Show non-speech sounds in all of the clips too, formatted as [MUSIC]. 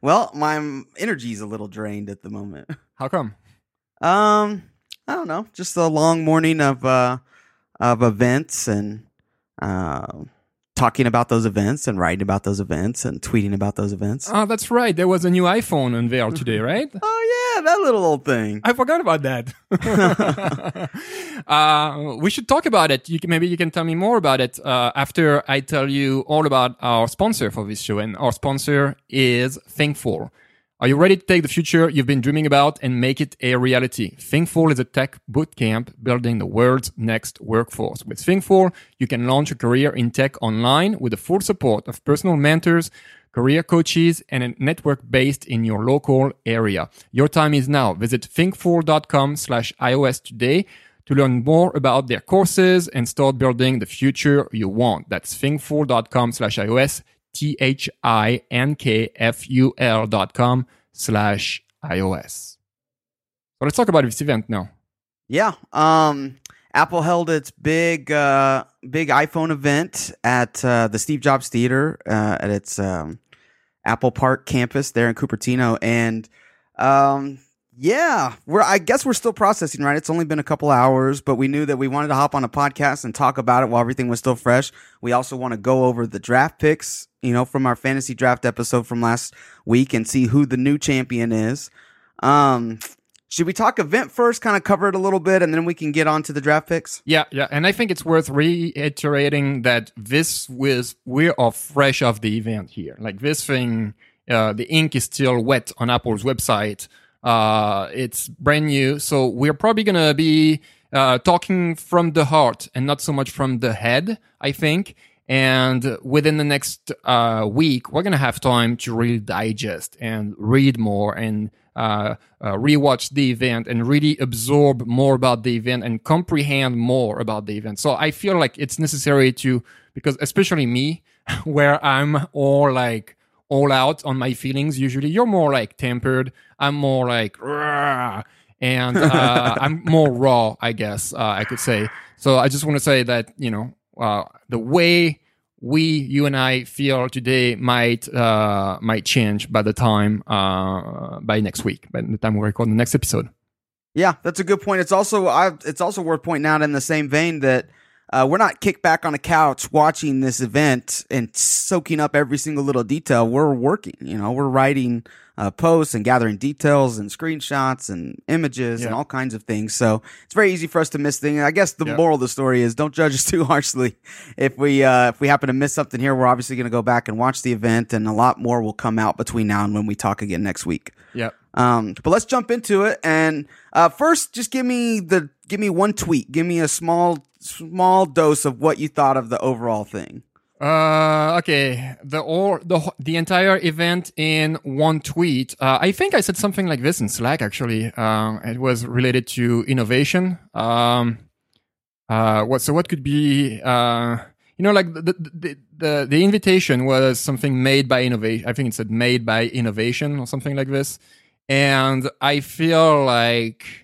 well, my energy's a little drained at the moment. [LAUGHS] How come? Um, I don't know. Just a long morning of uh of events and uh, talking about those events and writing about those events and tweeting about those events. Oh, that's right. There was a new iPhone unveiled today, [LAUGHS] right? Oh yeah, that little old thing. I forgot about that. [LAUGHS] uh, we should talk about it. You can, maybe you can tell me more about it uh, after I tell you all about our sponsor for this show. And our sponsor is Thinkful. Are you ready to take the future you've been dreaming about and make it a reality? Thinkful is a tech bootcamp building the world's next workforce. With Thinkful, you can launch a career in tech online with the full support of personal mentors, career coaches, and a network based in your local area. Your time is now. Visit thinkful.com slash iOS today to learn more about their courses and start building the future you want. That's thinkful.com slash iOS, T-H-I-N-K-F-U-L dot com slash iOS. So let's talk about this event now. Yeah. Um, Apple held its big, uh, big iPhone event at uh, the Steve Jobs Theater uh, at its um, Apple Park campus there in Cupertino, and um, yeah, we're. I guess we're still processing, right? It's only been a couple hours, but we knew that we wanted to hop on a podcast and talk about it while everything was still fresh. We also want to go over the draft picks, you know, from our fantasy draft episode from last week and see who the new champion is. Um, should we talk event first, kind of cover it a little bit, and then we can get on to the draft picks? Yeah, yeah, and I think it's worth reiterating that this was we are fresh off the event here. Like this thing, uh, the ink is still wet on Apple's website. Uh, it's brand new, so we're probably gonna be uh, talking from the heart and not so much from the head. I think. And within the next uh, week, we're gonna have time to really digest and read more and uh, uh, rewatch the event and really absorb more about the event and comprehend more about the event. So I feel like it's necessary to, because especially me, [LAUGHS] where I'm all like all out on my feelings, usually you're more like tempered. I'm more like, "Rah," and uh, [LAUGHS] I'm more raw, I guess uh, I could say. So I just want to say that, you know, uh, the way we, you and I feel today might uh, might change by the time uh, by next week, by the time we record the next episode. Yeah, that's a good point. It's also I, it's also worth pointing out in the same vein that uh, we're not kicked back on a couch watching this event and soaking up every single little detail. We're working, you know, we're writing uh, posts and gathering details and screenshots and images and all kinds of things. So it's very easy for us to miss things. I guess the Yeah. moral of the story is don't judge us [LAUGHS] too harshly. If we uh, if we happen to miss something here, we're obviously going to go back and watch the event, and a lot more will come out between now and when we talk again next week. Yeah. Um, but let's jump into it. And uh, first, just give me the give me one tweet. Give me a small small dose of what you thought of the overall thing. Uh, okay. The or the the entire event in one tweet. Uh, I think I said something like this in Slack. Actually, uh, it was related to innovation. Um, uh, what so what could be uh, you know, like the the, the the invitation was something made by innovation. I think it said made by innovation or something like this. And I feel like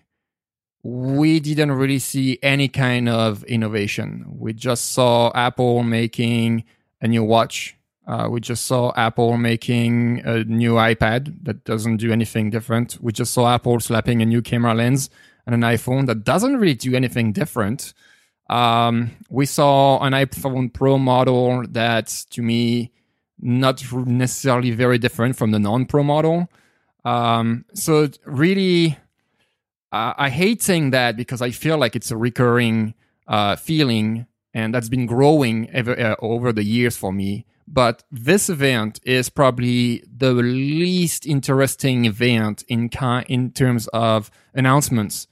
we didn't really see any kind of innovation. We just saw Apple making a new watch. Uh, we just saw Apple making a new iPad that doesn't do anything different. We just saw Apple slapping a new camera lens on an iPhone that doesn't really do anything different. Um, we saw an iPhone Pro model that, to me not necessarily very different from the non-Pro model. Um, so really, uh, I hate saying that because I feel like it's a recurring uh, feeling, and that's been growing ever, uh, over the years for me. But this event is probably the least interesting event in ki- in terms of announcements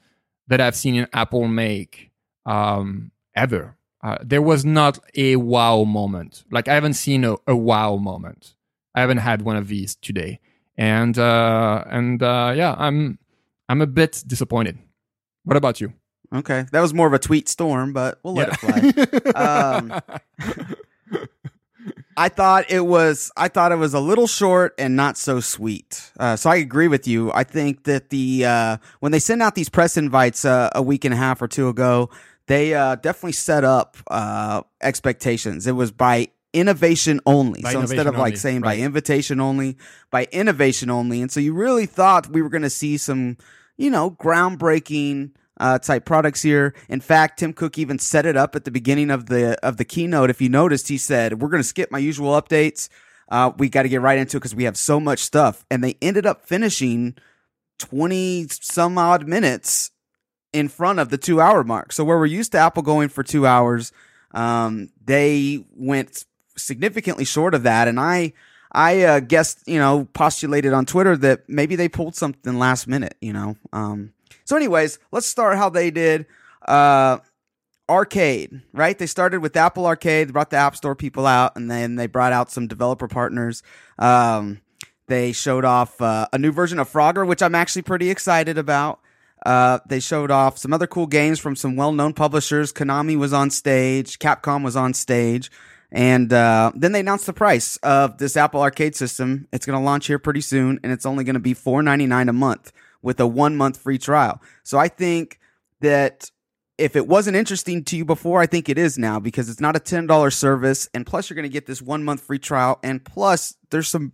that I've seen Apple make um, ever. Uh, there was not a wow moment. Like I haven't seen a, a wow moment. I haven't had one of these today, and uh, and uh, yeah, I'm I'm a bit disappointed. What about you? Okay, that was more of a tweet storm, but we'll let it fly. um, [LAUGHS] I thought it was I thought it was a little short and not so sweet. Uh, so I agree with you. I think that the uh, when they send out these press invites uh, a week and a half or two ago, they uh, definitely set up uh, expectations. It was by innovation only. By so instead of like only, saying by invitation only, by innovation only. And so you really thought we were going to see some, you know, groundbreaking uh, type products here. In fact, Tim Cook even set it up at the beginning of the of the keynote. If you noticed, he said, "We're going to skip my usual updates. Uh, we got to get right into it because we have so much stuff." And they ended up finishing twenty some odd minutes in front of the two hour mark. So where we're used to Apple going for two hours, um, they went significantly short of that. And I, I uh, guessed, you know, postulated on Twitter that maybe they pulled something last minute, you know. Um, so, anyways, let's start how they did. Uh, arcade, right? They started with Apple Arcade, brought the App Store people out, and then they brought out some developer partners. Um, they showed off uh, a new version of Frogger, which I'm actually pretty excited about. Uh, they showed off some other cool games from some well-known publishers. Konami was on stage, Capcom was on stage, and uh, then they announced the price of this Apple Arcade system. It's going to launch here pretty soon, and it's only going to be $4.99 a month with a one-month free trial. So I think that if it wasn't interesting to you before, I think it is now because it's not a $10 service. And plus, you're going to get this one month free trial. And plus, there's some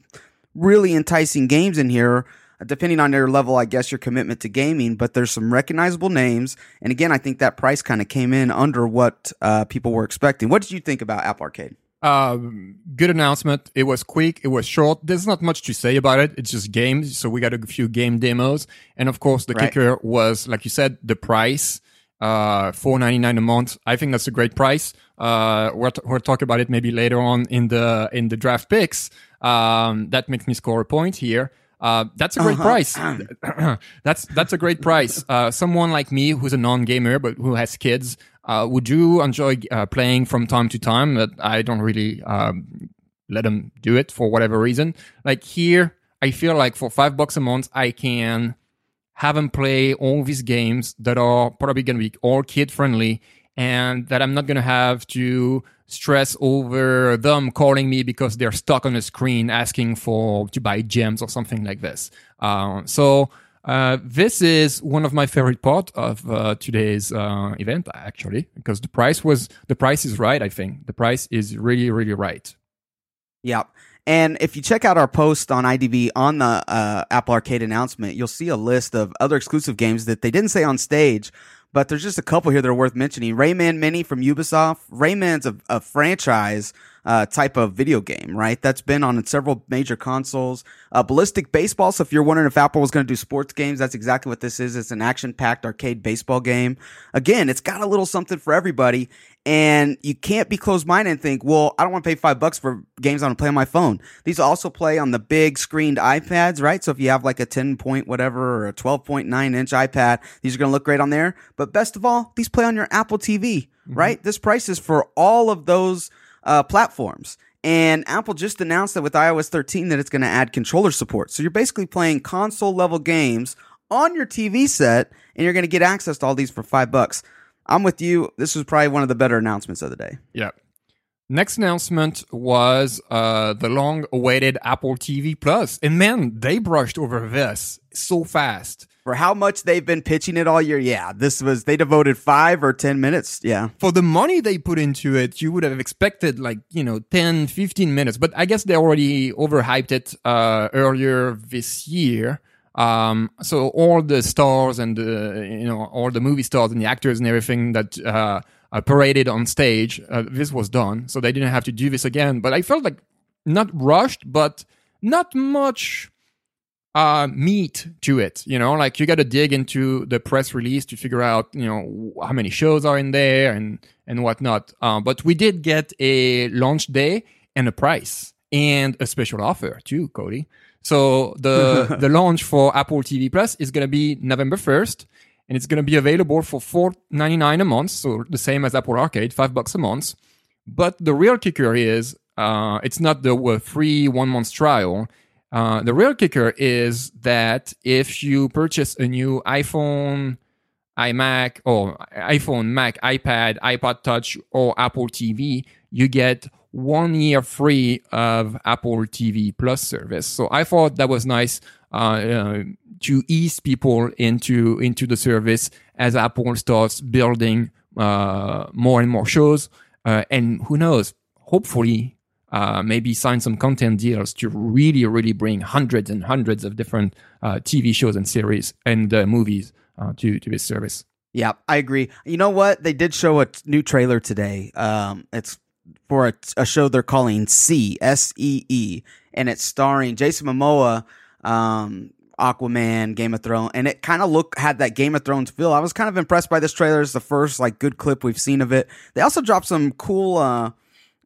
really enticing games in here, depending on your level, I guess, your commitment to gaming. But there's some recognizable names. And again, I think that price kind of came in under what uh, people were expecting. What did you think about Apple Arcade? Um, good announcement. It was quick. It was short. There's not much to say about it. It's just games. So we got a few game demos. And of course, the Right. kicker was, like you said, the price. Uh, four ninety nine a month. I think that's a great price. Uh, we'll, t- we'll talk about it maybe later on in the in the draft picks. Um, that makes me score a point here. Uh, that's a great Uh-huh. price. [CLEARS THROAT] that's that's a great price. Uh, someone like me who's a non-gamer but who has kids, uh, would you enjoy uh, playing from time to time? But I don't really um, let them do it for whatever reason. Like here, I feel like for five bucks a month, I can have them play all these games that are probably going to be all kid friendly and that I'm not going to have to stress over them calling me because they're stuck on a screen asking for to buy gems or something like this. Uh, so uh, this is one of my favorite part of uh, today's uh, event actually because the price was the price is right. I think the price is really really right. Yep. And if you check out our post on IDB on the uh, Apple Arcade announcement, you'll see a list of other exclusive games that they didn't say on stage, but there's just a couple here that are worth mentioning. Rayman Mini from Ubisoft. Rayman's a, a franchise uh, type of video game, right? That's been on several major consoles. Uh, Ballistic Baseball. So if you're wondering if Apple was going to do sports games, that's exactly what this is. It's an action-packed arcade baseball game. Again, it's got a little something for everybody. And you can't be closed-minded and think, well, I don't want to pay five bucks for games I want to play on my phone. These also play on the big screened iPads, right? So if you have like a 10 point whatever or a 12.9 inch iPad, these are going to look great on there. But best of all, these play on your Apple TV, right? This price is for all of those uh, platforms. And Apple just announced that with iOS 13 that it's going to add controller support. So you're basically playing console level games on your TV set and you're going to get access to all these for five bucks. I'm with you. This was probably one of the better announcements of the day. Yeah. Next announcement was uh, the long-awaited Apple TV Plus, and man, they brushed over this so fast. For how much they've been pitching it all year, yeah, this was, they devoted five or 10 minutes. Yeah. For the money they put into it, you would have expected like, you know, 10, 15 minutes, but I guess they already overhyped it uh, earlier this year. Um, so all the stars and the, you know, all the movie stars and the actors and everything that uh, uh, paraded on stage, uh, this was done. So they didn't have to do this again. But I felt like not rushed, but not much uh meat to it you know like you got to dig into the press release to figure out you know how many shows are in there and and whatnot uh, but we did get a launch day and a price and a special offer too cody so the [LAUGHS] the launch for apple tv plus is going to be november 1st and it's going to be available for 4.99 a month so the same as apple arcade 5 bucks a month. But the real kicker is uh, it's not the uh, free one month trial. Uh, the real kicker is that if you purchase a new iPhone, iMac, or iPhone, Mac, iPad, iPod Touch, or Apple TV, you get one year free of Apple TV Plus service. So I thought that was nice uh, uh, to ease people into into the service as Apple starts building uh, more and more shows. Uh, and who knows? Hopefully, uh, maybe sign some content deals to really, really bring hundreds and hundreds of different uh, TV shows and series and movies to to this service. Yeah, I agree. You know what? They did show a t- new trailer today. Um, it's for a, a show they're calling See S E E, and it's starring Jason Momoa, um, Aquaman, Game of Thrones, and it kind of looked had that Game of Thrones feel. I was kind of impressed by this trailer. It's the first like good clip we've seen of it. They also dropped some cool uh,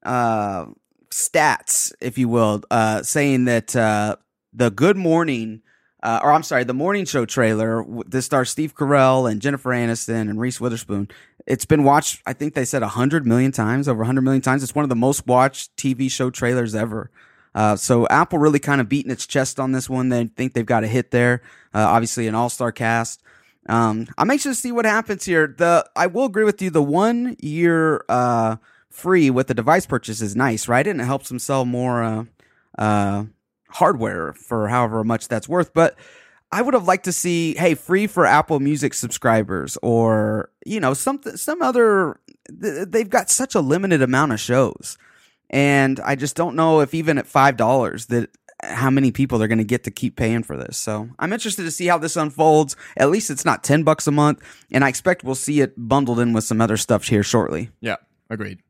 uh, stats, if you will, uh, saying that uh, the Good Morning. Uh, or I'm sorry, the morning show trailer. This stars Steve Carell and Jennifer Aniston and Reese Witherspoon. It's been watched. I think they said hundred million times, over hundred million times. It's one of the most watched TV show trailers ever. Uh, so Apple really kind of beating its chest on this one. They think they've got a hit there. Uh, obviously, an all-star cast. Um, I'm anxious to see what happens here. The I will agree with you. The one year uh, free with the device purchase is nice, right? And it helps them sell more uh, uh, hardware for however much that's worth. But I would have liked to see, hey, free for Apple Music subscribers, or you know, something, some other. They've got such a limited amount of shows, and I just don't know if even at five dollars that how many people they're going to get to keep paying for this. So I'm interested to see how this unfolds. At least it's not ten bucks a month, and I expect we'll see it bundled in with some other stuff here shortly. Yeah, agreed.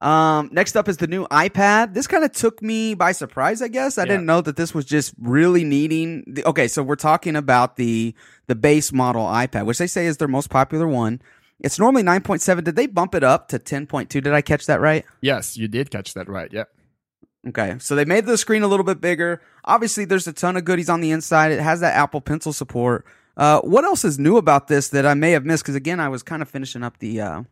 Um, next up is the new iPad. This kind of took me by surprise, I guess. I Yeah. didn't know that this was just really needing the, okay, so we're talking about the the base model iPad, which they say is their most popular one. It's normally 9.7. Did they bump it up to 10.2? Did I catch that right? Yes, you did catch that right. Yep. Okay, so they made the screen a little bit bigger. Obviously, there's a ton of goodies on the inside. It has that Apple Pencil support. Uh, what else is new about this that I may have missed? Because again, I was kind of finishing up the uh,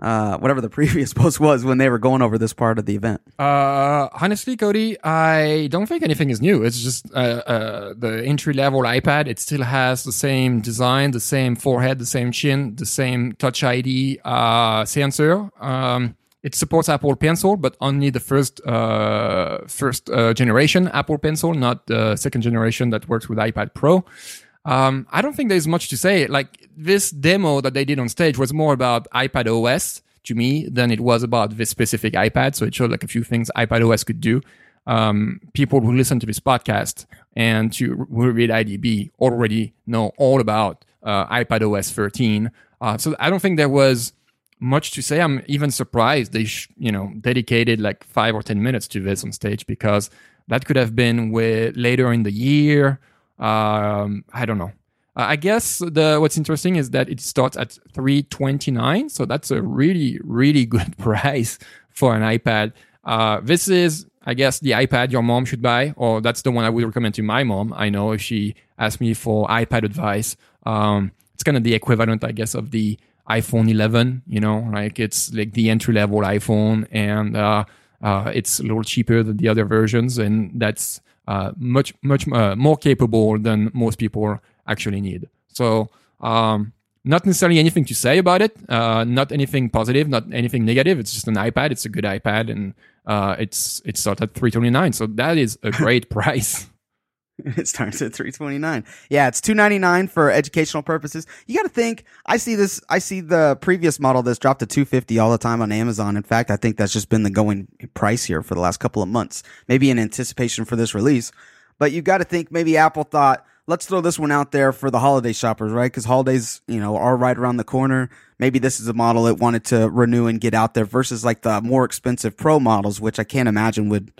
uh, whatever the [LAUGHS] previous post was when they were going over this part of the event. Uh, honestly, Cody, I don't think anything is new. It's just uh, uh, the entry level iPad. It still has the same design, the same forehead, the same chin, the same Touch ID uh, sensor. Um, it supports Apple Pencil, but only the first uh, first uh, generation Apple Pencil, not the second generation that works with iPad Pro. Um, I don't think there's much to say. Like this demo that they did on stage was more about iPad OS to me than it was about this specific iPad. So it showed like a few things iPad OS could do. Um, people who listen to this podcast and to who read IDB already know all about uh, iPad OS 13. Uh, so I don't think there was much to say. I'm even surprised they, sh- you know, dedicated like five or ten minutes to this on stage because that could have been with later in the year. Um, I don't know. Uh, I guess the what's interesting is that it starts at 329, so that's a really really [LAUGHS] good price for an iPad. Uh, this is, I guess, the iPad your mom should buy, or that's the one I would recommend to my mom. I know if she asked me for iPad advice, um, it's kind of the equivalent, I guess, of the iPhone 11. You know, like it's like the entry level iPhone, and uh, uh, it's a little cheaper than the other versions, and that's uh, much much uh, more capable than most people actually need. So. Um, not necessarily anything to say about it. Uh, not anything positive, not anything negative. It's just an iPad. It's a good iPad, and uh, it's it's starts at three twenty nine. So that is a great [LAUGHS] price. [LAUGHS] it starts at 329 yeah it's 299 for educational purposes. You got to think i see this i see the previous model that's dropped to 250 all the time on amazon. In fact i think that's just been the going price here for the last couple of months maybe in anticipation for this release. But you got to think maybe apple thought let's throw this one out there for the holiday shoppers right? Because holidays you know are right around the corner. Maybe this is a model it wanted to renew and get out there versus like the more expensive pro models which i can't imagine would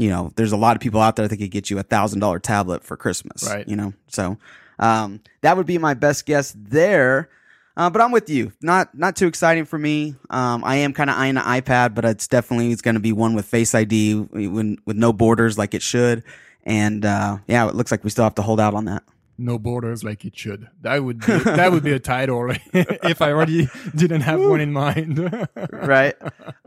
you know, there's a lot of people out there that could get you a thousand dollar tablet for Christmas. Right. You know, so um, that would be my best guess there. Uh, but I'm with you. Not not too exciting for me. Um, I am kind of eyeing an iPad, but it's definitely it's going to be one with Face ID with, with no borders like it should. And uh, yeah, it looks like we still have to hold out on that. No borders like it should. That would be, that would be a title [LAUGHS] if I already [LAUGHS] didn't have one in mind. [LAUGHS] right.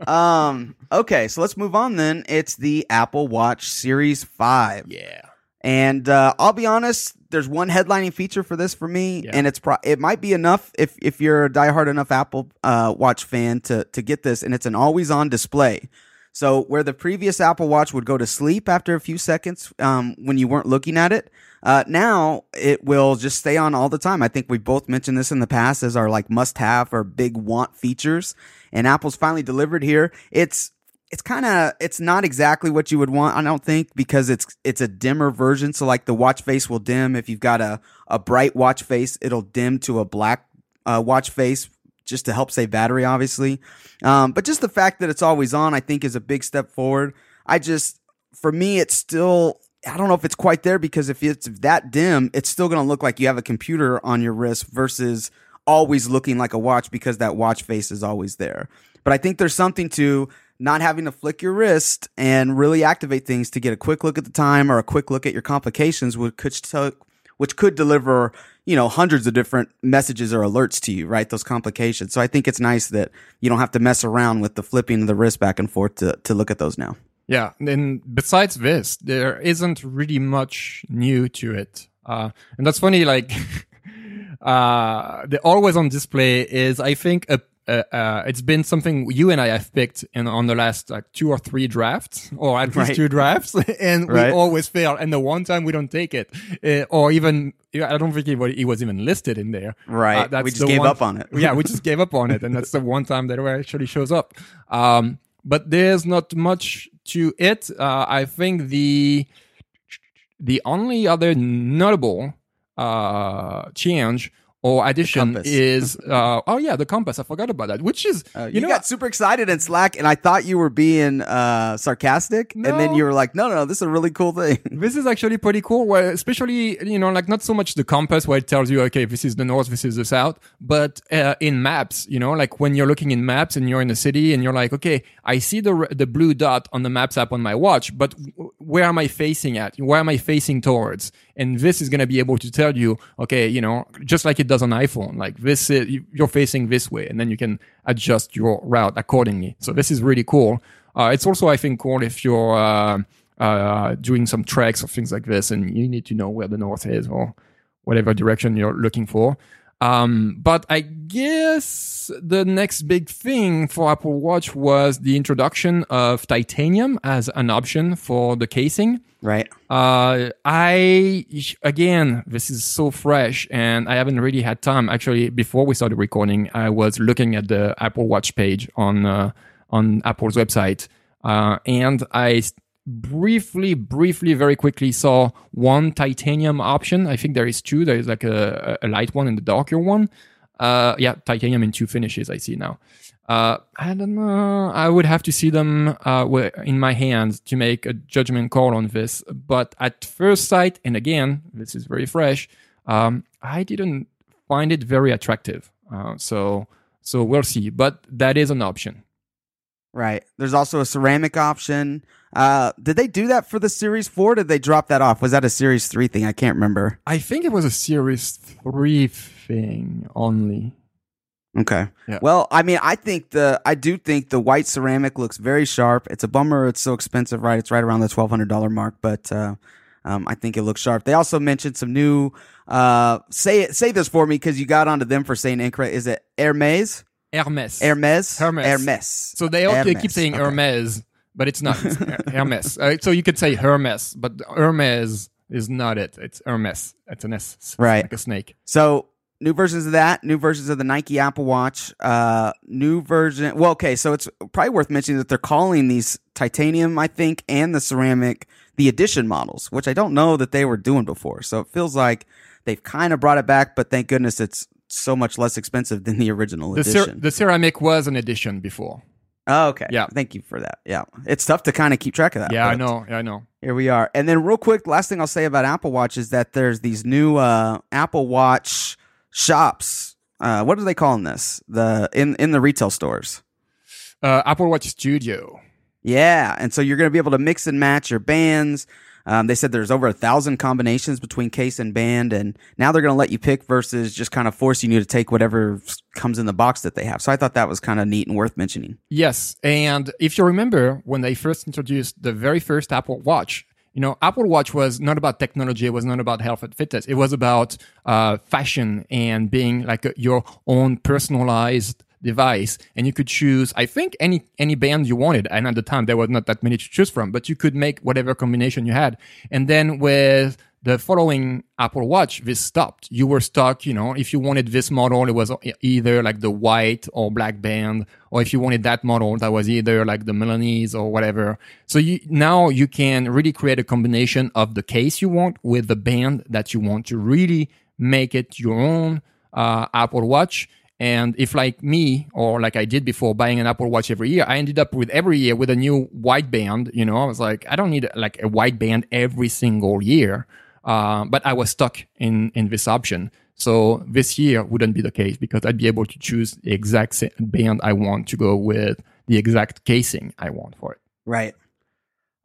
Um, okay, so let's move on then. It's the Apple Watch Series 5. yeah. And uh, I'll be honest, there's one headlining feature for this for me, Yeah. and it's pro- it might be enough if if you're a diehard enough Apple uh, Watch fan to to get this, and it's an always on display. So where the previous Apple Watch would go to sleep after a few seconds um, when you weren't looking at it, uh, now it will just stay on all the time. I think we both mentioned this in the past as our like must have or big want features, and Apple's finally delivered here. It's it's kind of it's not exactly what you would want. I don't think because it's it's a dimmer version. So like the watch face will dim if you've got a a bright watch face, it'll dim to a black uh, watch face just to help save battery, obviously. Um, but just the fact that it's always on, I think, is a big step forward. I just for me, it's still I don't know if it's quite there because if it's that dim, it's still going to look like you have a computer on your wrist versus always looking like a watch because that watch face is always there. But I think there's something to not having to flick your wrist and really activate things to get a quick look at the time or a quick look at your complications, which could, which could deliver, you know, hundreds of different messages or alerts to you, right? Those complications. So I think it's nice that you don't have to mess around with the flipping of the wrist back and forth to, to look at those now. Yeah. And besides this, there isn't really much new to it. Uh, and that's funny, like, [LAUGHS] uh, the always on display is, I think, a uh, uh, it's been something you and I have picked in on the last like two or three drafts, or at least right. two drafts, [LAUGHS] and right. we always fail. And the one time we don't take it, uh, or even I don't think it was even listed in there. Right, uh, we just gave one, up on it. yeah, we [LAUGHS] just gave up on it, and that's the one time that it actually shows up. Um, but there's not much to it. Uh, I think the the only other notable uh, change or addition is uh, oh yeah the compass. I forgot about that which is uh, you, you know, got super excited in slack and i thought you were being uh, sarcastic no. and then you were like no, no no this is a really cool thing. [LAUGHS] This is actually pretty cool where especially you know like not so much the compass where it tells you okay this is the north this is the south but uh, in maps you know like when you're looking in maps and you're in a city and you're like okay i see the the blue dot on the maps app on my watch but where am i facing at? Where am i facing towards and this is going to be able to tell you okay you know just like it does on iphone like this is, you're facing this way and then you can adjust your route accordingly. So this is really cool. Uh, it's also i think cool if you're uh, uh, doing some treks or things like this and you need to know where the north is or whatever direction you're looking for um, but I guess the next big thing for Apple Watch was the introduction of titanium as an option for the casing. Right. Uh, I again, this is so fresh, and I haven't really had time. Actually, before we started recording, I was looking at the Apple Watch page on uh, on Apple's website, uh, and I briefly, briefly, very quickly saw one titanium option. I think there is two. There is like a, a light one and the darker one. Uh, yeah, titanium in two finishes. I see now. Uh, I don't know. I would have to see them uh, in my hands to make a judgment call on this. But at first sight, and again, this is very fresh. Um, I didn't find it very attractive. Uh, so, so we'll see. But that is an option. Right. There's also a ceramic option. Uh, did they do that for the Series 4? did they drop that off? Was that a Series 3 thing? I can't remember. I think it was a Series 3 thing only. Okay. Yeah. Well, I mean, I think the I do think the white ceramic looks very sharp. It's a bummer it's so expensive, right? It's right around the twelve hundred dollar mark, but uh, um, I think it looks sharp. They also mentioned some new. Uh, say it. Say this for me because you got onto them for saying incorrect. Is it Hermes? Hermes. Hermes. Hermes. Hermes. So they all Hermes. keep saying okay. Hermes but it's not [LAUGHS] it's Hermes. Uh, so you could say Hermes, but Hermes is not it. It's Hermes. It's an S, right? Like a snake. So new versions of that, new versions of the Nike Apple Watch, uh, new version. Well, okay, so it's probably worth mentioning that they're calling these titanium, I think, and the ceramic the edition models, which I don't know that they were doing before. So it feels like they've kind of brought it back, but thank goodness it's so much less expensive than the original the edition. Cer- the ceramic was an edition before. Oh, okay. Yeah. Thank you for that. Yeah. It's tough to kind of keep track of that. Yeah, I know. Yeah, I know. Here we are. And then real quick, last thing I'll say about Apple Watch is that there's these new uh, Apple Watch shops. Uh, what are they calling this? The in in the retail stores. Uh, Apple Watch Studio. Yeah, and so you're going to be able to mix and match your bands. Um, they said there's over a thousand combinations between case and band, and now they're going to let you pick versus just kind of forcing you to take whatever comes in the box that they have. So I thought that was kind of neat and worth mentioning. Yes, and if you remember when they first introduced the very first Apple Watch, you know, Apple Watch was not about technology. It was not about health and fitness. It was about uh, fashion and being like a, your own personalized device and you could choose i think any any band you wanted and at the time there were not that many to choose from but you could make whatever combination you had and then with the following Apple Watch, this stopped. You were stuck, you know, if you wanted this model, it was either like the white or black band, or if you wanted that model, that was either like the Milanese or whatever. So you, now you can really create a combination of the case you want with the band that you want to really make it your own uh, Apple Watch. And if like me or like I did before buying an Apple Watch every year, I ended up with every year with a new white band. You know, I was like, I don't need like a white band every single year. Uh, but I was stuck in, in this option. So this year wouldn't be the case because I'd be able to choose the exact band I want to go with the exact casing I want for it. Right.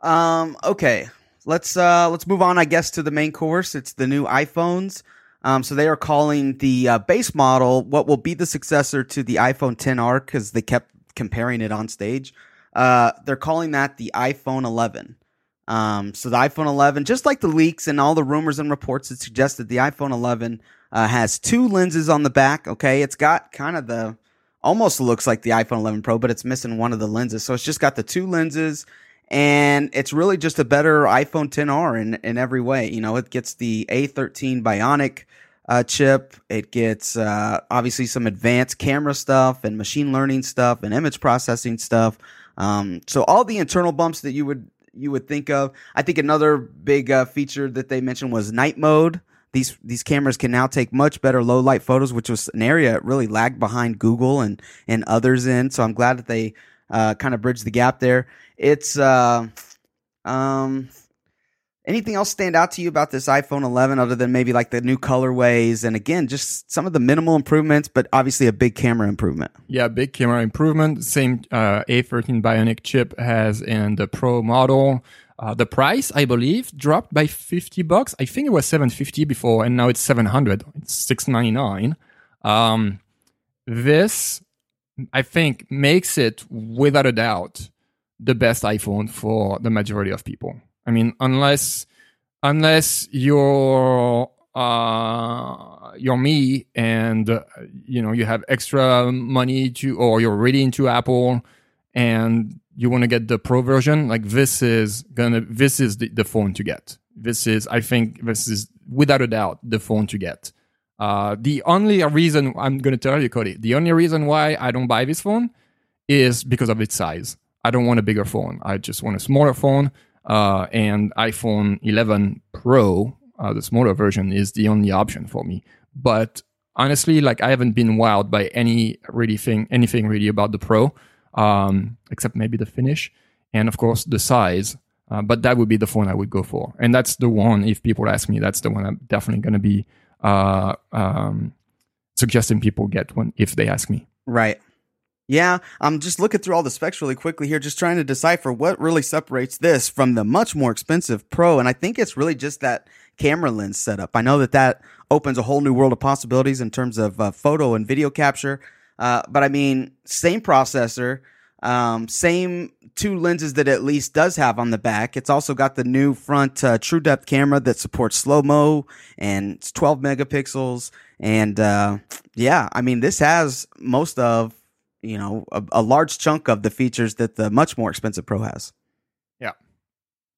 Um, okay. Let's uh let's move on, I guess, to the main course. It's the new iPhones. Um, so they are calling the uh, base model what will be the successor to the iPhone 10R because they kept comparing it on stage. Uh, they're calling that the iPhone 11. Um, so the iPhone 11, just like the leaks and all the rumors and reports that suggested the iPhone 11 uh, has two lenses on the back. Okay, it's got kind of the almost looks like the iPhone 11 Pro, but it's missing one of the lenses. So it's just got the two lenses, and it's really just a better iPhone 10R in in every way. You know, it gets the A13 Bionic. Uh, chip. It gets uh, obviously some advanced camera stuff and machine learning stuff and image processing stuff. Um, so all the internal bumps that you would you would think of. I think another big uh, feature that they mentioned was night mode. These these cameras can now take much better low light photos, which was an area that really lagged behind Google and and others in. So I'm glad that they uh, kind of bridged the gap there. It's uh, um, Anything else stand out to you about this iPhone 11 other than maybe like the new colorways and again just some of the minimal improvements, but obviously a big camera improvement? Yeah, big camera improvement. Same uh, A13 Bionic chip has in the Pro model. Uh, the price, I believe, dropped by 50 bucks. I think it was 750 before, and now it's 700. It's 699. Um, this, I think, makes it without a doubt the best iPhone for the majority of people. I mean, unless unless you're uh, you're me and uh, you know you have extra money to or you're really into Apple and you want to get the pro version, like this is gonna this is the, the phone to get. This is I think this is without a doubt the phone to get. Uh, the only reason I'm going to tell you, Cody, the only reason why I don't buy this phone is because of its size. I don't want a bigger phone. I just want a smaller phone uh, and iPhone 11 Pro, uh, the smaller version, is the only option for me. But honestly, like I haven't been wowed by any really thing, anything really about the Pro, um, except maybe the finish and of course the size. Uh, but that would be the phone I would go for, and that's the one. If people ask me, that's the one I'm definitely going to be uh, um, suggesting people get one if they ask me. Right. Yeah, I'm just looking through all the specs really quickly here, just trying to decipher what really separates this from the much more expensive Pro. And I think it's really just that camera lens setup. I know that that opens a whole new world of possibilities in terms of uh, photo and video capture. Uh, but I mean, same processor, um, same two lenses that at least does have on the back. It's also got the new front uh, true depth camera that supports slow mo and it's 12 megapixels. And uh, yeah, I mean, this has most of you know a, a, large chunk of the features that the much more expensive Pro has. Yeah,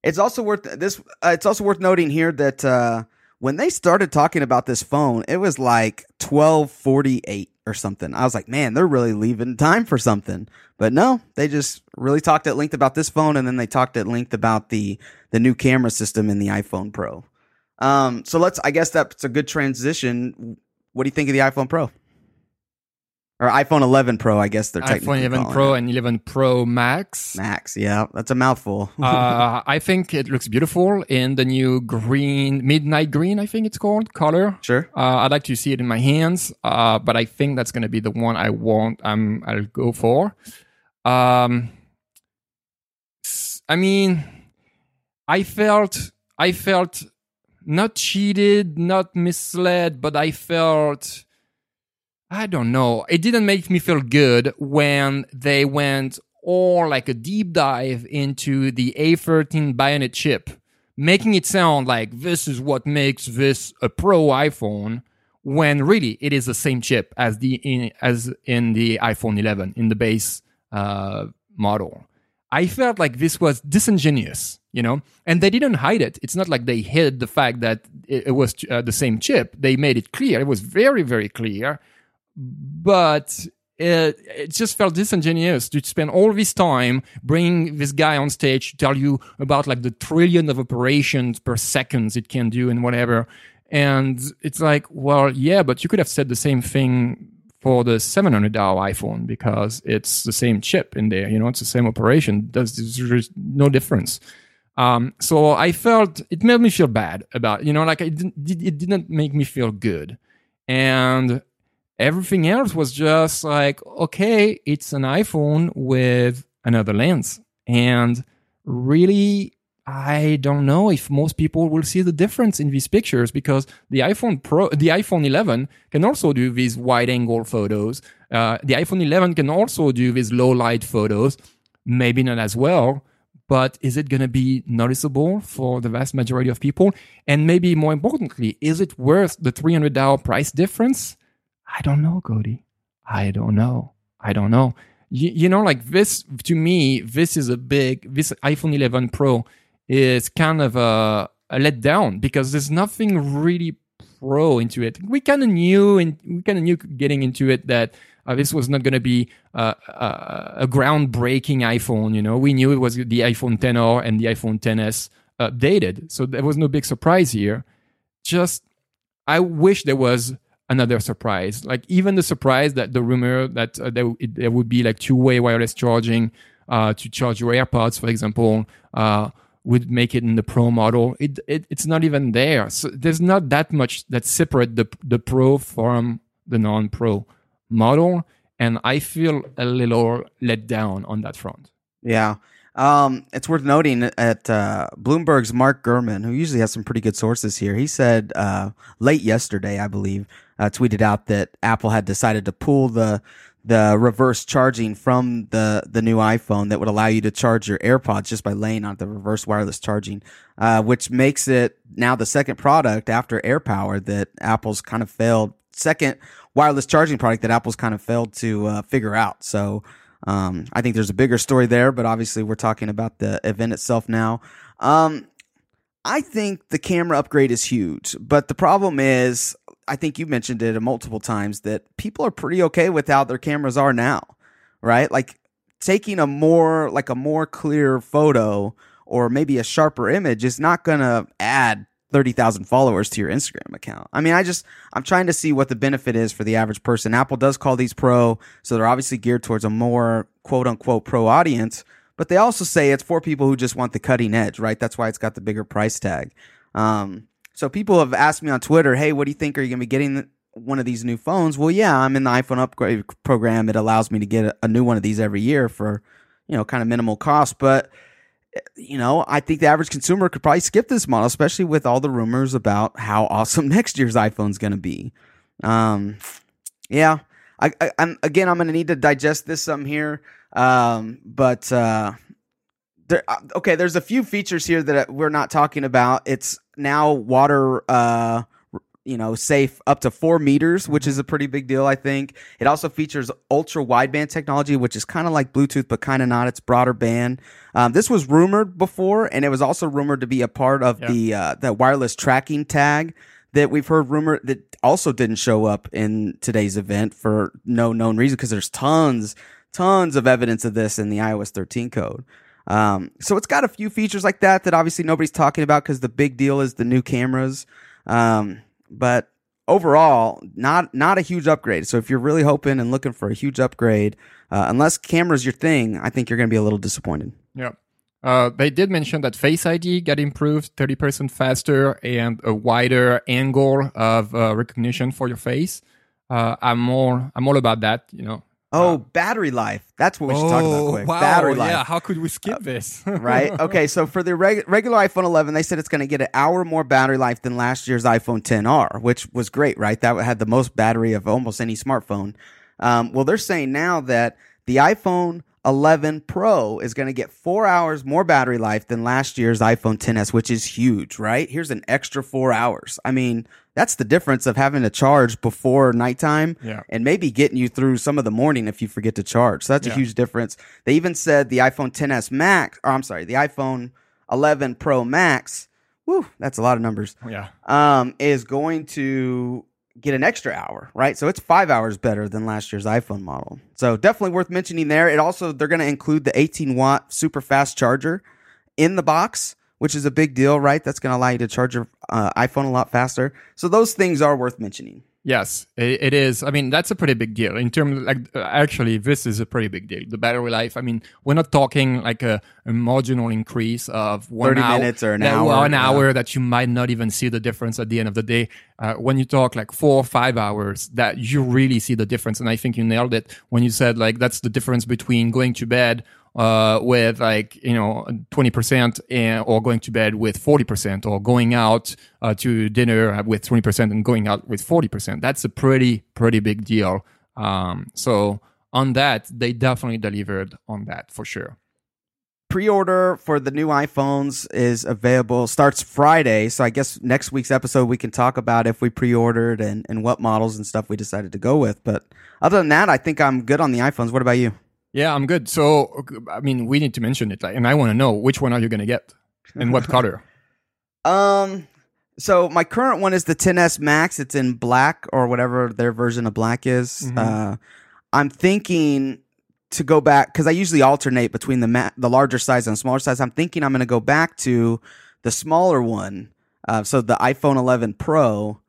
it's also worth this. Uh, it's also worth noting here that uh, when they started talking about this phone, it was like twelve forty eight or something. I was like, man, they're really leaving time for something. But no, they just really talked at length about this phone, and then they talked at length about the the new camera system in the iPhone Pro. Um, so let's. I guess that's a good transition. What do you think of the iPhone Pro? Or iPhone 11 Pro, I guess they're taking. iPhone 11 Pro it. and 11 Pro Max. Max, yeah, that's a mouthful. [LAUGHS] uh, I think it looks beautiful in the new green, midnight green. I think it's called color. Sure. Uh, I'd like to see it in my hands, uh, but I think that's going to be the one I want. I'm. I'll go for. Um, I mean, I felt, I felt not cheated, not misled, but I felt I don't know. It didn't make me feel good when they went all like a deep dive into the A13 Bionic chip, making it sound like this is what makes this a pro iPhone when really it is the same chip as the in, as in the iPhone 11 in the base uh, model. I felt like this was disingenuous, you know, and they didn't hide it. It's not like they hid the fact that it, it was uh, the same chip. They made it clear. It was very, very clear, but it, it just felt disingenuous to spend all this time bringing this guy on stage to tell you about like the trillion of operations per seconds it can do and whatever. And it's like, well, yeah, but you could have said the same thing for the $700 iPhone because it's the same chip in there. You know, it's the same operation. There's, there's no difference. Um, so I felt it made me feel bad about, you know, like it didn't, it didn't make me feel good. And everything else was just like, okay, it's an iPhone with another lens. And really, I don't know if most people will see the difference in these pictures because the iPhone Pro, the iPhone 11 can also do these wide angle photos. Uh, the iPhone 11 can also do these low light photos. Maybe not as well, but is it going to be noticeable for the vast majority of people? And maybe more importantly, is it worth the $300 price difference? I don't know, Cody. I don't know. I don't know. You, you know, like this, to me, this is a big, this iPhone 11 Pro is kind of a, a letdown because there's nothing really pro into it. We kind of knew, and we kind of knew getting into it that uh, this was not going to be uh, a, a, groundbreaking iPhone. You know, we knew it was the iPhone 10R and the iPhone 10s updated, so there was no big surprise here. Just, I wish there was another surprise. Like even the surprise that the rumor that uh, there, it, there, would be like two-way wireless charging uh, to charge your AirPods, for example, uh, would make it in the Pro model. It, it it's not even there. So there's not that much that separate the the Pro from the non-Pro model, and I feel a little let down on that front. Yeah. Um, it's worth noting at uh, Bloomberg's Mark Gurman, who usually has some pretty good sources here, he said uh, late yesterday, I believe, uh, tweeted out that Apple had decided to pull the the reverse charging from the the new iPhone that would allow you to charge your AirPods just by laying on the reverse wireless charging, uh, which makes it now the second product after AirPower that Apple's kind of failed second wireless charging product that Apple's kind of failed to uh, figure out. So um, I think there's a bigger story there, but obviously we're talking about the event itself now. Um, I think the camera upgrade is huge, but the problem is, I think you mentioned it multiple times that people are pretty okay with how their cameras are now, right? Like taking a more like a more clear photo or maybe a sharper image is not going to add 30,000 followers to your Instagram account. I mean, I just, I'm trying to see what the benefit is for the average person. Apple does call these pro, so they're obviously geared towards a more quote unquote pro audience, but they also say it's for people who just want the cutting edge, right? That's why it's got the bigger price tag. Um, so people have asked me on Twitter, hey, what do you think? Are you going to be getting one of these new phones? Well, yeah, I'm in the iPhone upgrade program. It allows me to get a new one of these every year for, you know, kind of minimal cost, but you know, I think the average consumer could probably skip this model, especially with all the rumors about how awesome [LAUGHS] next year's iPhone is going to be. Um, yeah, I, am again, I'm going to need to digest this some here. Um, but uh, there, uh, okay, there's a few features here that we're not talking about. It's now water uh, you know, safe up to four meters, which is a pretty big deal, I think. It also features ultra wideband technology, which is kind of like Bluetooth, but kind of not. It's broader band. Um, this was rumored before, and it was also rumored to be a part of yeah. the uh, the wireless tracking tag that we've heard rumor that also didn't show up in today's event for no known reason because there's tons, tons of evidence of this in the iOS 13 code. Um, so it's got a few features like that that obviously nobody's talking about because the big deal is the new cameras. Um, but overall, not not a huge upgrade. So if you're really hoping and looking for a huge upgrade, uh, unless camera's your thing, I think you're going to be a little disappointed. Yeah. Uh, they did mention that Face ID got improved 30% faster and a wider angle of uh, recognition for your face. Uh, I'm more I'm all about that. You know, Oh, battery life. That's what we should oh, talk about oh, quick. Wow, battery life. Yeah, how could we skip uh, this? [LAUGHS] right? Okay, so for the reg- regular iPhone 11, they said it's going to get an hour more battery life than last year's iPhone 10R, which was great, right? That had the most battery of almost any smartphone. Um, well, they're saying now that the iPhone 11 Pro is going to get four hours more battery life than last year's iPhone 10s, which is huge, right? Here's an extra four hours. I mean, that's the difference of having to charge before nighttime Yeah. and maybe getting you through some of the morning if you forget to charge. So that's a huge difference. They even said the iPhone 10s Max, or I'm sorry, the iPhone 11 Pro Max, whew, that's a lot of numbers, Yeah. um, is going to get an extra hour, right? So it's five hours better than last year's iPhone model. So definitely worth mentioning there. It also, they're going to include the 18 watt super fast charger in the box, which is a big deal, right? That's going to allow you to charge your uh, iPhone a lot faster. So those things are worth mentioning. Yes, it, it is. I mean, that's a pretty big deal in terms. Of, like, actually, this is a pretty big deal. The battery life. I mean, we're not talking like a, a marginal increase of one 30 hour, minutes or an that- hour, one yeah. hour that you might not even see the difference at the end of the day. Uh, when you talk like four or five hours, that you really see the difference. And I think you nailed it when you said like that's the difference between going to bed uh, with like you know twenty percent, or going to bed with forty percent, or going out uh, to dinner with twenty percent and going out with forty percent. That's a pretty pretty big deal. Um, so on that, they definitely delivered on that for sure. pre-order for the new iPhones is available starts Friday. So I guess next week's episode we can talk about if we pre-ordered and, and what models and stuff we decided to go with. But other than that, I think I'm good on the iPhones. What about you? Yeah, I'm good. So I mean, we need to mention it, like, and I want to know which one are you going to get and what [LAUGHS] color. Um so my current one is the XS Max. It's in black or whatever their version of black is. Mhm. Uh I'm thinking to go back cuz I usually alternate between the ma- the larger size and smaller size. I'm thinking I'm going to go back to the smaller one. Uh, so the iPhone 11 Pro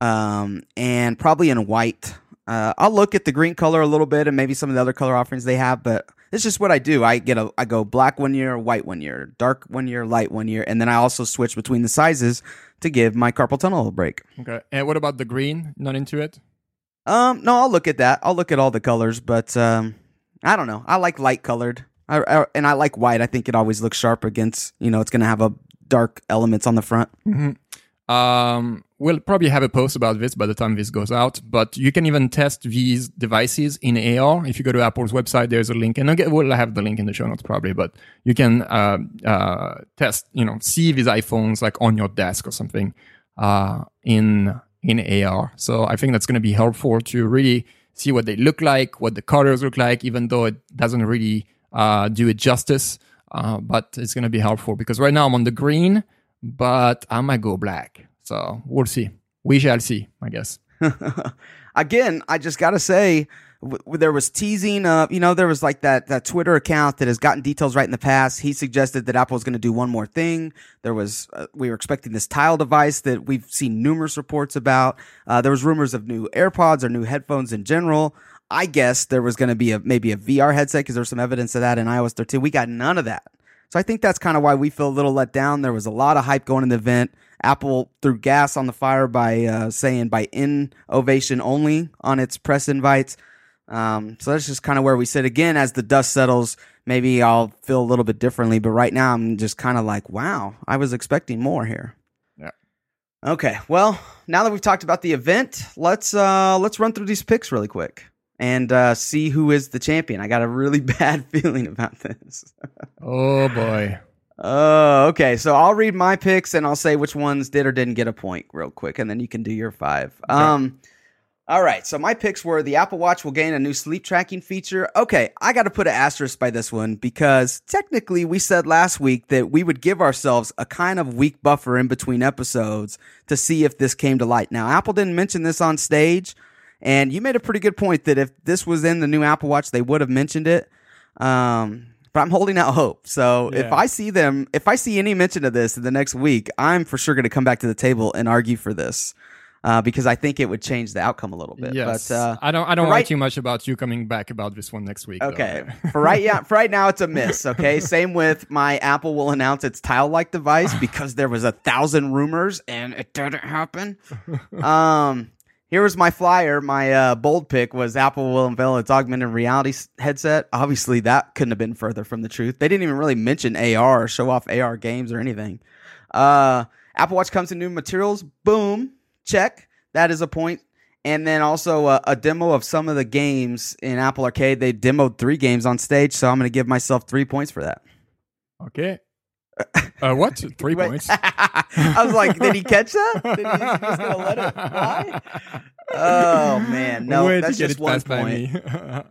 um and probably in white. Uh, I'll look at the green color a little bit and maybe some of the other color offerings they have, but it's just what I do. I get a I go black one year, white one year, dark one year, light one year, and then I also switch between the sizes to give my carpal tunnel a break. Okay. And what about the green? Not into it? Um, no, I'll look at that. I'll look at all the colors, but um, I don't know. I like light colored, I, I, and I like white. I think it always looks sharp against. You know, it's going to have a dark elements on the front. Um, we'll probably have a post about this by the time this goes out, but you can even test these devices in AR. If you go to Apple's website, there's a link, and again, we'll have the link in the show notes probably, but you can uh, uh, test, you know, see these iPhones like on your desk or something uh, in in AR. So I think that's going to be helpful to really see what they look like, what the colors look like, even though it doesn't really uh, do it justice. Uh, but it's going to be helpful because right now I'm on the green, but I might go black. So we'll see. We shall see, I guess. [LAUGHS] Again, I just got to say, w- there was teasing. Uh, you know, there was like that that Twitter account that has gotten details right in the past. He suggested that Apple was going to do one more thing. There was uh, we were expecting this tile device that we've seen numerous reports about. Uh, there was rumors of new AirPods or new headphones in general. I guess there was going to be a maybe a VR headset because there's some evidence of that in iOS 13. We got none of that. So I think that's kind of why we feel a little let down. There was a lot of hype going in the event. Apple threw gas on the fire by uh, saying by in ovation only on its press invites. Um, so that's just kind of where we sit. Again, as the dust settles, maybe I'll feel a little bit differently. But right now, I'm just kind of like, wow, I was expecting more here. Yeah. Okay. Well, now that we've talked about the event, let's uh, let's run through these picks really quick and uh, see who is the champion. I got a really [LAUGHS] bad feeling about this. [LAUGHS] Oh boy. Oh, okay. So I'll read my picks and I'll say which ones did or didn't get a point real quick, and then you can do your five. Um, all right. So my picks were the Apple Watch will gain a new sleep tracking feature. Okay, I got to put an asterisk by this one because technically we said last week that we would give ourselves a kind of week buffer in between episodes to see if this came to light. Now, Apple didn't mention this on stage, and you made a pretty good point that if this was in the new Apple Watch, they would have mentioned it. Um, but I'm holding out hope. So if I see them, if I see any mention of this in the next week, I'm for sure going to come back to the table and argue for this uh, because I think it would change the outcome a little bit. Yes. But uh, I don't I don't but worry too much about you coming back about this one next week. Okay. [LAUGHS] for right yeah, for right now it's a miss, okay? [LAUGHS] Same with my Apple will announce its tile-like device because there was a thousand rumors and it didn't happen. [LAUGHS] Um here was my flyer. My uh, bold pick was Apple will unveil its augmented reality headset. Obviously, that couldn't have been further from the truth. They didn't even really mention AR or show off AR games or anything. Uh, Apple Watch comes in new materials. Boom, check. That is a point. and then also a, a demo of some of the games in Apple Arcade. They demoed three games on stage, so I'm going to give myself three points for that. Okay. [LAUGHS] Uh, what? Three Wait. points. [LAUGHS] I was like, did he catch that? [LAUGHS] Did he, he's just going to let it fly? Oh man, no, Way that's just one point. me.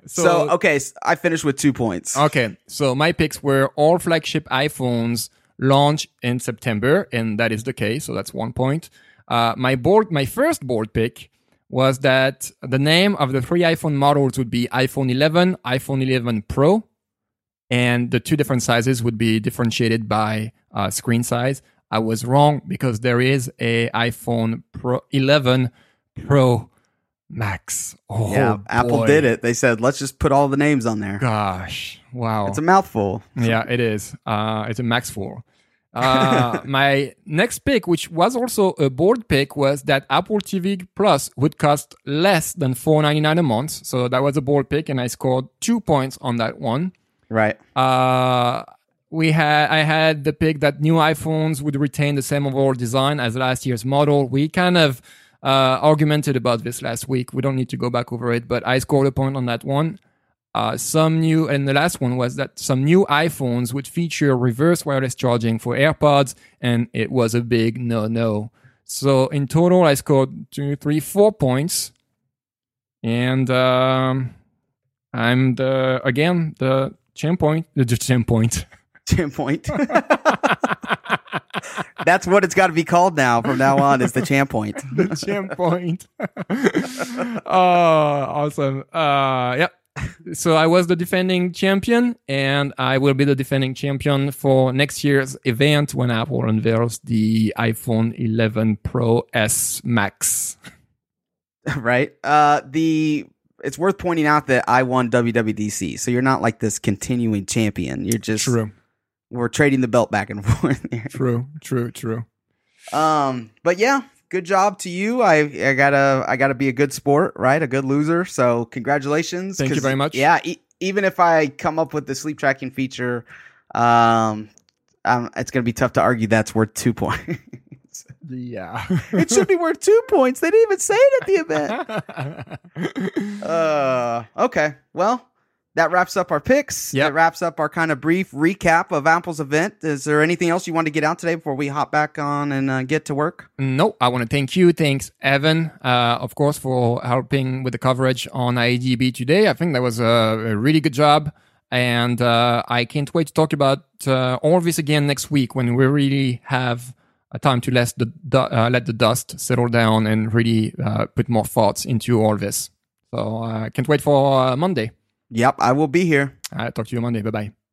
So, okay, I finished with two points. Okay, so my picks were all flagship iPhones launch in September, and that is the case. So that's one point. Uh, my bold, my first bold pick was that the name of the three iPhone models would be iPhone 11, iPhone 11 Pro, and the two different sizes would be differentiated by uh, screen size. I was wrong because there is a iPhone Pro 11 Pro Max. Oh, yeah, Apple did it. They said, let's just put all the names on there. Gosh, wow. It's a mouthful. yeah, it is. Uh, it's a max four. [LAUGHS] Uh, my next pick, which was also a bold pick, was that Apple TV Plus would cost less than four ninety nine a month. So that was a bold pick, and I scored two points on that one. Right. Uh, we had I had the pick that new iPhones would retain the same overall design as last year's model. We kind of uh, argumented about this last week. We don't need to go back over it, but I scored a point on that one. Uh, some new, and the last one was that some new iPhones would feature reverse wireless charging for AirPods, and it was a big no no. So in total, I scored two, three, four points, and um, I'm the again the champ point, the champ point. [LAUGHS] Champ point. That's what it's got to be called now. From now on, is the champ point. [LAUGHS] the champ point. oh, [LAUGHS] awesome. Uh, yep. So I was the defending champion, and I will be the defending champion for next year's event when Apple unveils the iPhone 11 Pro S Max. right. Uh, the it's worth pointing out that I won WWDC, so you're not like this continuing champion. You're just True, we're trading the belt back and [LAUGHS] forth. Here. true, true, true. Um, but yeah, good job to you. I I gotta I gotta be a good sport, right? A good loser. So congratulations. Thank you very much. Yeah, e- even if I come up with the sleep tracking feature, um, um, it's gonna be tough to argue that's worth two points. [LAUGHS] Yeah. it should be worth two points. They didn't even say it at the event. [LAUGHS] Uh, okay. Well, that wraps up our picks. Yep. That wraps up our kind of brief recap of Apple's event. Is there anything else you want to get out today before we hop back on and uh, get to work? No, I want to thank you. Thanks, Evan, uh, of course, for helping with the coverage on IDB today. I think that was a, a really good job. And uh, I can't wait to talk about uh, all this again next week when we really have a time to let the, du- uh, let the dust settle down and really uh, put more thoughts into all this. So I uh, can't wait for uh, Monday. Yep, I will be here. Uh, talk to you Monday. Bye bye.